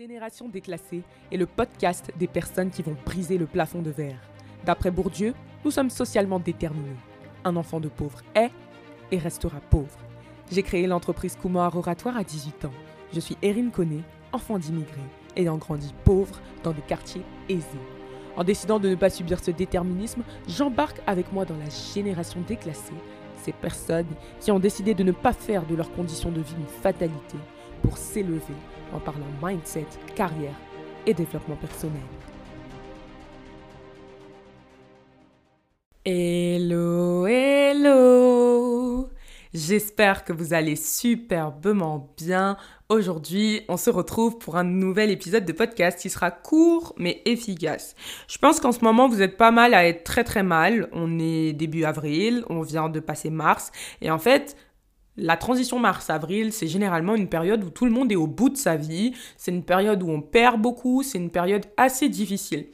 Génération déclassée est le podcast des personnes qui vont briser le plafond de verre. D'après Bourdieu, nous sommes socialement déterminés. Un enfant de pauvre est et restera pauvre. J'ai créé l'entreprise Kumar Oratoire à 18 ans. Je suis Erin Conné, enfant d'immigrés, ayant grandi pauvre dans des quartiers aisés. En décidant de ne pas subir ce déterminisme, j'embarque avec moi dans la génération déclassée, ces personnes qui ont décidé de ne pas faire de leurs conditions de vie une fatalité pour s'élever en parlant mindset, carrière et développement personnel. Hello, hello J'espère que vous allez superbement bien. Aujourd'hui, on se retrouve pour un nouvel épisode de podcast qui sera court mais efficace. Je pense qu'en ce moment, vous êtes pas mal à être très très mal. On est début avril, on vient de passer mars. Et en fait, la transition mars-avril, c'est généralement une période où tout le monde est au bout de sa vie, c'est une période où on perd beaucoup, c'est une période assez difficile.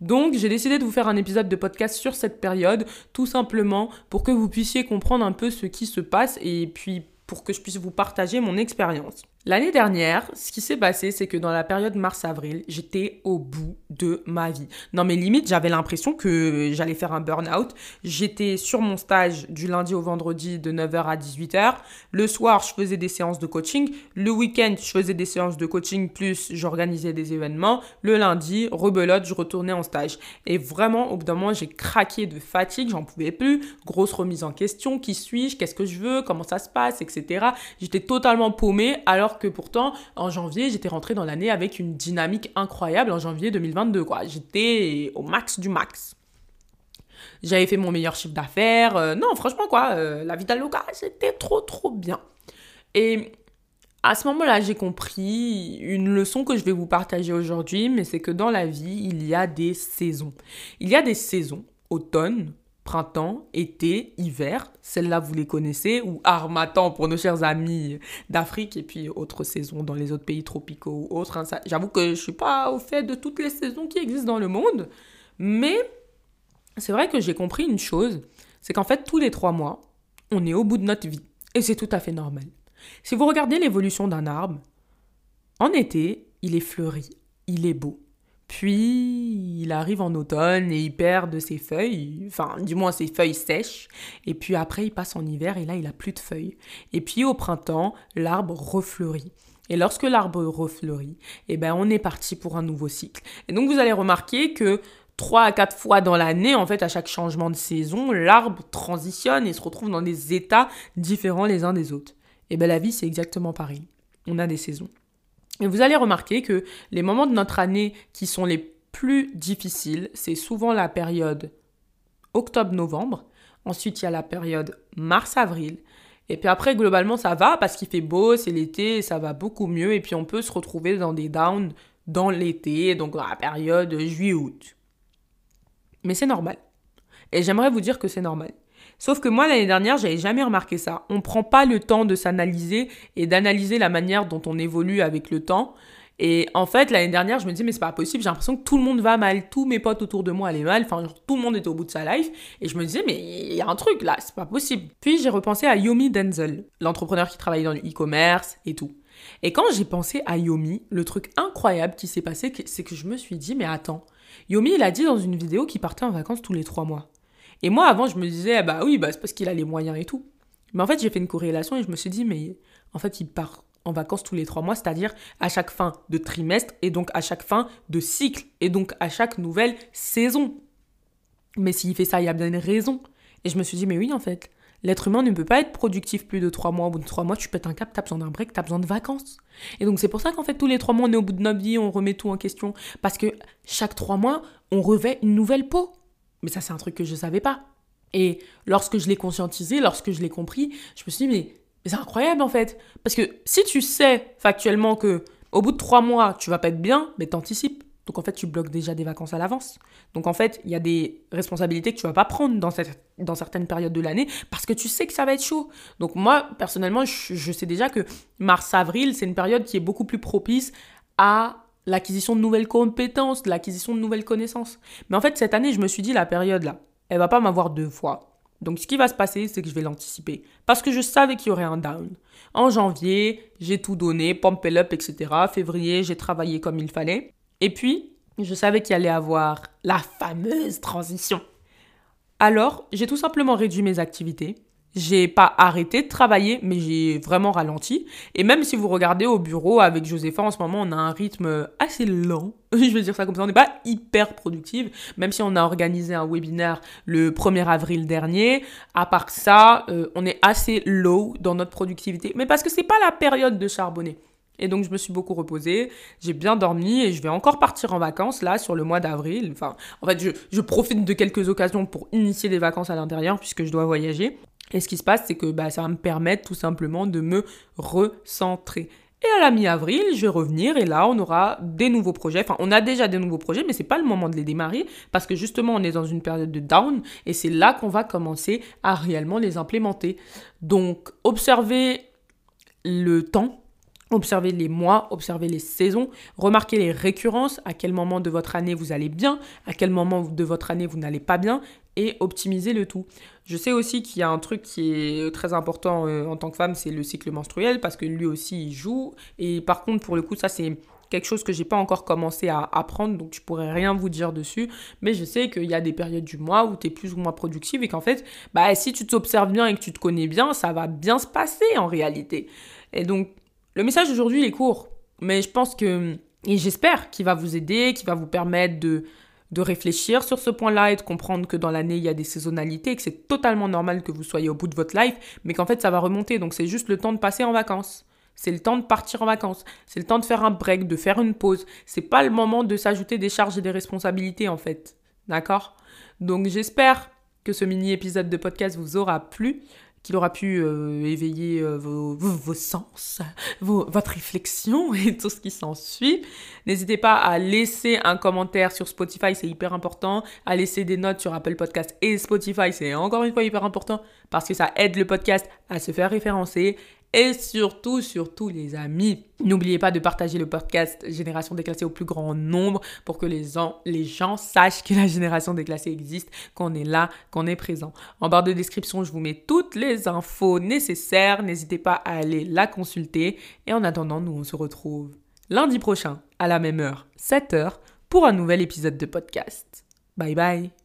Donc j'ai décidé de vous faire un épisode de podcast sur cette période, tout simplement pour que vous puissiez comprendre un peu ce qui se passe et puis pour que je puisse vous partager mon expérience. L'année dernière, ce qui s'est passé, c'est que dans la période mars-avril, j'étais au bout de ma vie. Non, mais limite, j'avais l'impression que j'allais faire un burn-out. J'étais sur mon stage du lundi au vendredi de 9h à 18h. Le soir, je faisais des séances de coaching. Le week-end, je faisais des séances de coaching plus j'organisais des événements. Le lundi, rebelote, je retournais en stage. Et vraiment, au bout d'un moment, j'ai craqué de fatigue, j'en pouvais plus. Grosse remise en question. Qui suis-je? Qu'est-ce que je veux? Comment ça se passe? Etc. J'étais totalement paumée alors que pourtant, en janvier, j'étais rentrée dans l'année avec une dynamique incroyable en janvier 2022, quoi. J'étais au max du max. J'avais fait mon meilleur chiffre d'affaires. Euh, non, franchement, quoi, euh, la vie d'Aloca, c'était trop, trop bien. Et à ce moment-là, j'ai compris une leçon que je vais vous partager aujourd'hui, mais c'est que dans la vie, il y a des saisons. Il y a des saisons, automne, printemps, été, hiver, celles-là vous les connaissez, ou armatan pour nos chers amis d'Afrique, et puis autres saisons dans les autres pays tropicaux ou autres. Hein. J'avoue que je suis pas au fait de toutes les saisons qui existent dans le monde, mais c'est vrai que j'ai compris une chose, c'est qu'en fait tous les trois mois, on est au bout de notre vie, et c'est tout à fait normal. Si vous regardez l'évolution d'un arbre, en été, il est fleuri, il est beau. Puis il arrive en automne et il perd de ses feuilles, enfin du moins ses feuilles sèches. Et puis après il passe en hiver et là il a plus de feuilles. Et puis au printemps, l'arbre refleurit. Et lorsque l'arbre refleurit, eh ben on est parti pour un nouveau cycle. Et donc vous allez remarquer que trois à quatre fois dans l'année, en fait, à chaque changement de saison, l'arbre transitionne et se retrouve dans des états différents les uns des autres. Et ben la vie c'est exactement pareil. On a des saisons. Et vous allez remarquer que les moments de notre année qui sont les plus difficiles, c'est souvent la période octobre-novembre. Ensuite, il y a la période mars-avril. Et puis après, globalement, ça va parce qu'il fait beau, c'est l'été, ça va beaucoup mieux. Et puis on peut se retrouver dans des downs dans l'été, donc dans la période juillet-août. Mais c'est normal. Et j'aimerais vous dire que c'est normal. Sauf que moi, l'année dernière, j'avais jamais remarqué ça. On prend pas le temps de s'analyser et d'analyser la manière dont on évolue avec le temps. Et en fait, l'année dernière, je me disais, mais c'est pas possible, j'ai l'impression que tout le monde va mal, tous mes potes autour de moi allaient mal, enfin, tout le monde était au bout de sa life. Et je me disais, mais il y a un truc là, c'est pas possible. Puis j'ai repensé à Yomi Denzel, l'entrepreneur qui travaille dans le e-commerce et tout. Et quand j'ai pensé à Yomi, le truc incroyable qui s'est passé, c'est que je me suis dit, mais attends, Yomi, il a dit dans une vidéo qu'il partait en vacances tous les trois mois. Et moi, avant, je me disais, bah oui, bah, c'est parce qu'il a les moyens et tout. Mais en fait, j'ai fait une corrélation et je me suis dit, mais en fait, il part en vacances tous les trois mois, c'est-à-dire à chaque fin de trimestre et donc à chaque fin de cycle et donc à chaque nouvelle saison. Mais s'il fait ça, il y a bien une raison. Et je me suis dit, mais oui, en fait, l'être humain ne peut pas être productif plus de trois mois. Au bout de trois mois, tu pètes un cap, t'as besoin d'un break, t'as besoin de vacances. Et donc c'est pour ça qu'en fait, tous les trois mois, on est au bout de notre vie, on remet tout en question. Parce que chaque trois mois, on revêt une nouvelle peau. Mais ça, c'est un truc que je ne savais pas. Et lorsque je l'ai conscientisé, lorsque je l'ai compris, je me suis dit, mais, c'est incroyable en fait. Parce que si tu sais factuellement que au bout de trois mois, tu vas pas être bien, mais t'anticipes. Donc en fait, tu bloques déjà des vacances à l'avance. Donc en fait, il y a des responsabilités que tu vas pas prendre dans, cette, dans certaines périodes de l'année parce que tu sais que ça va être chaud. Donc moi, personnellement, je, je sais déjà que mars-avril, c'est une période qui est beaucoup plus propice à l'acquisition de nouvelles compétences, l'acquisition de nouvelles connaissances. Mais en fait, cette année, je me suis dit, la période là, elle va pas m'avoir deux fois. Donc ce qui va se passer, c'est que je vais l'anticiper. Parce que je savais qu'il y aurait un down. En janvier, j'ai tout donné, pump up, etc. Février, j'ai travaillé comme il fallait. Et puis, je savais qu'il allait avoir la fameuse transition. Alors, j'ai tout simplement réduit mes activités. J'ai pas arrêté de travailler, mais j'ai vraiment ralenti. Et même si vous regardez au bureau avec Josépha en ce moment, on a un rythme assez lent. Je vais dire ça comme ça, on n'est pas hyper productive. Même si on a organisé un webinaire le 1er avril dernier, à part ça, euh, on est assez low dans notre productivité. Mais parce que c'est pas la période de charbonner. Et donc je me suis beaucoup reposée, j'ai bien dormi et je vais encore partir en vacances là sur le mois d'avril. Enfin, en fait, je, je, profite de quelques occasions pour initier des vacances à l'intérieur puisque je dois voyager. Et ce qui se passe, c'est que bah, ça va me permettre tout simplement de me recentrer. Et à la mi-avril, je vais revenir et là, on aura des nouveaux projets. Enfin, on a déjà des nouveaux projets, mais c'est pas le moment de les démarrer parce que justement, on est dans une période de down et c'est là qu'on va commencer à réellement les implémenter. Donc, observez le temps Observez les mois, observez les saisons, remarquez les récurrences, à quel moment de votre année vous allez bien, à quel moment de votre année vous n'allez pas bien, et optimisez le tout. Je sais aussi qu'il y a un truc qui est très important euh, en tant que femme, c'est le cycle menstruel, parce que lui aussi il joue, et par contre pour le coup ça c'est quelque chose que j'ai pas encore commencé à apprendre, donc je pourrais rien vous dire dessus, mais je sais qu'il y a des périodes du mois où tu es plus ou moins productive et qu'en fait, bah si tu t'observes bien et que tu te connais bien, ça va bien se passer en réalité. Et donc le message d'aujourd'hui est court, mais je pense que, et j'espère qu'il va vous aider, qu'il va vous permettre de, de réfléchir sur ce point-là et de comprendre que dans l'année, il y a des saisonnalités, que c'est totalement normal que vous soyez au bout de votre life, mais qu'en fait, ça va remonter. Donc, c'est juste le temps de passer en vacances. C'est le temps de partir en vacances. C'est le temps de faire un break, de faire une pause. C'est pas le moment de s'ajouter des charges et des responsabilités, en fait. D'accord? Donc, j'espère que ce mini épisode de podcast vous aura plu qu'il aura pu euh, éveiller euh, vos, vos, sens, votre réflexion et tout ce qui s'ensuit. N'hésitez pas à laisser un commentaire sur Spotify, c'est hyper important. À laisser des notes sur Apple Podcast et Spotify, c'est encore une fois hyper important parce que ça aide le podcast à se faire référencer. Et surtout, surtout les amis, n'oubliez pas de partager le podcast Génération déclassée au plus grand nombre pour que les gens, sachent que la Génération déclassée existe, qu'on est là, qu'on est présent. En barre de description, je vous mets toutes les infos nécessaires. N'hésitez pas à aller la consulter. Et en attendant, nous, on se retrouve lundi prochain à la même heure, 7h, pour un nouvel épisode de podcast. Bye bye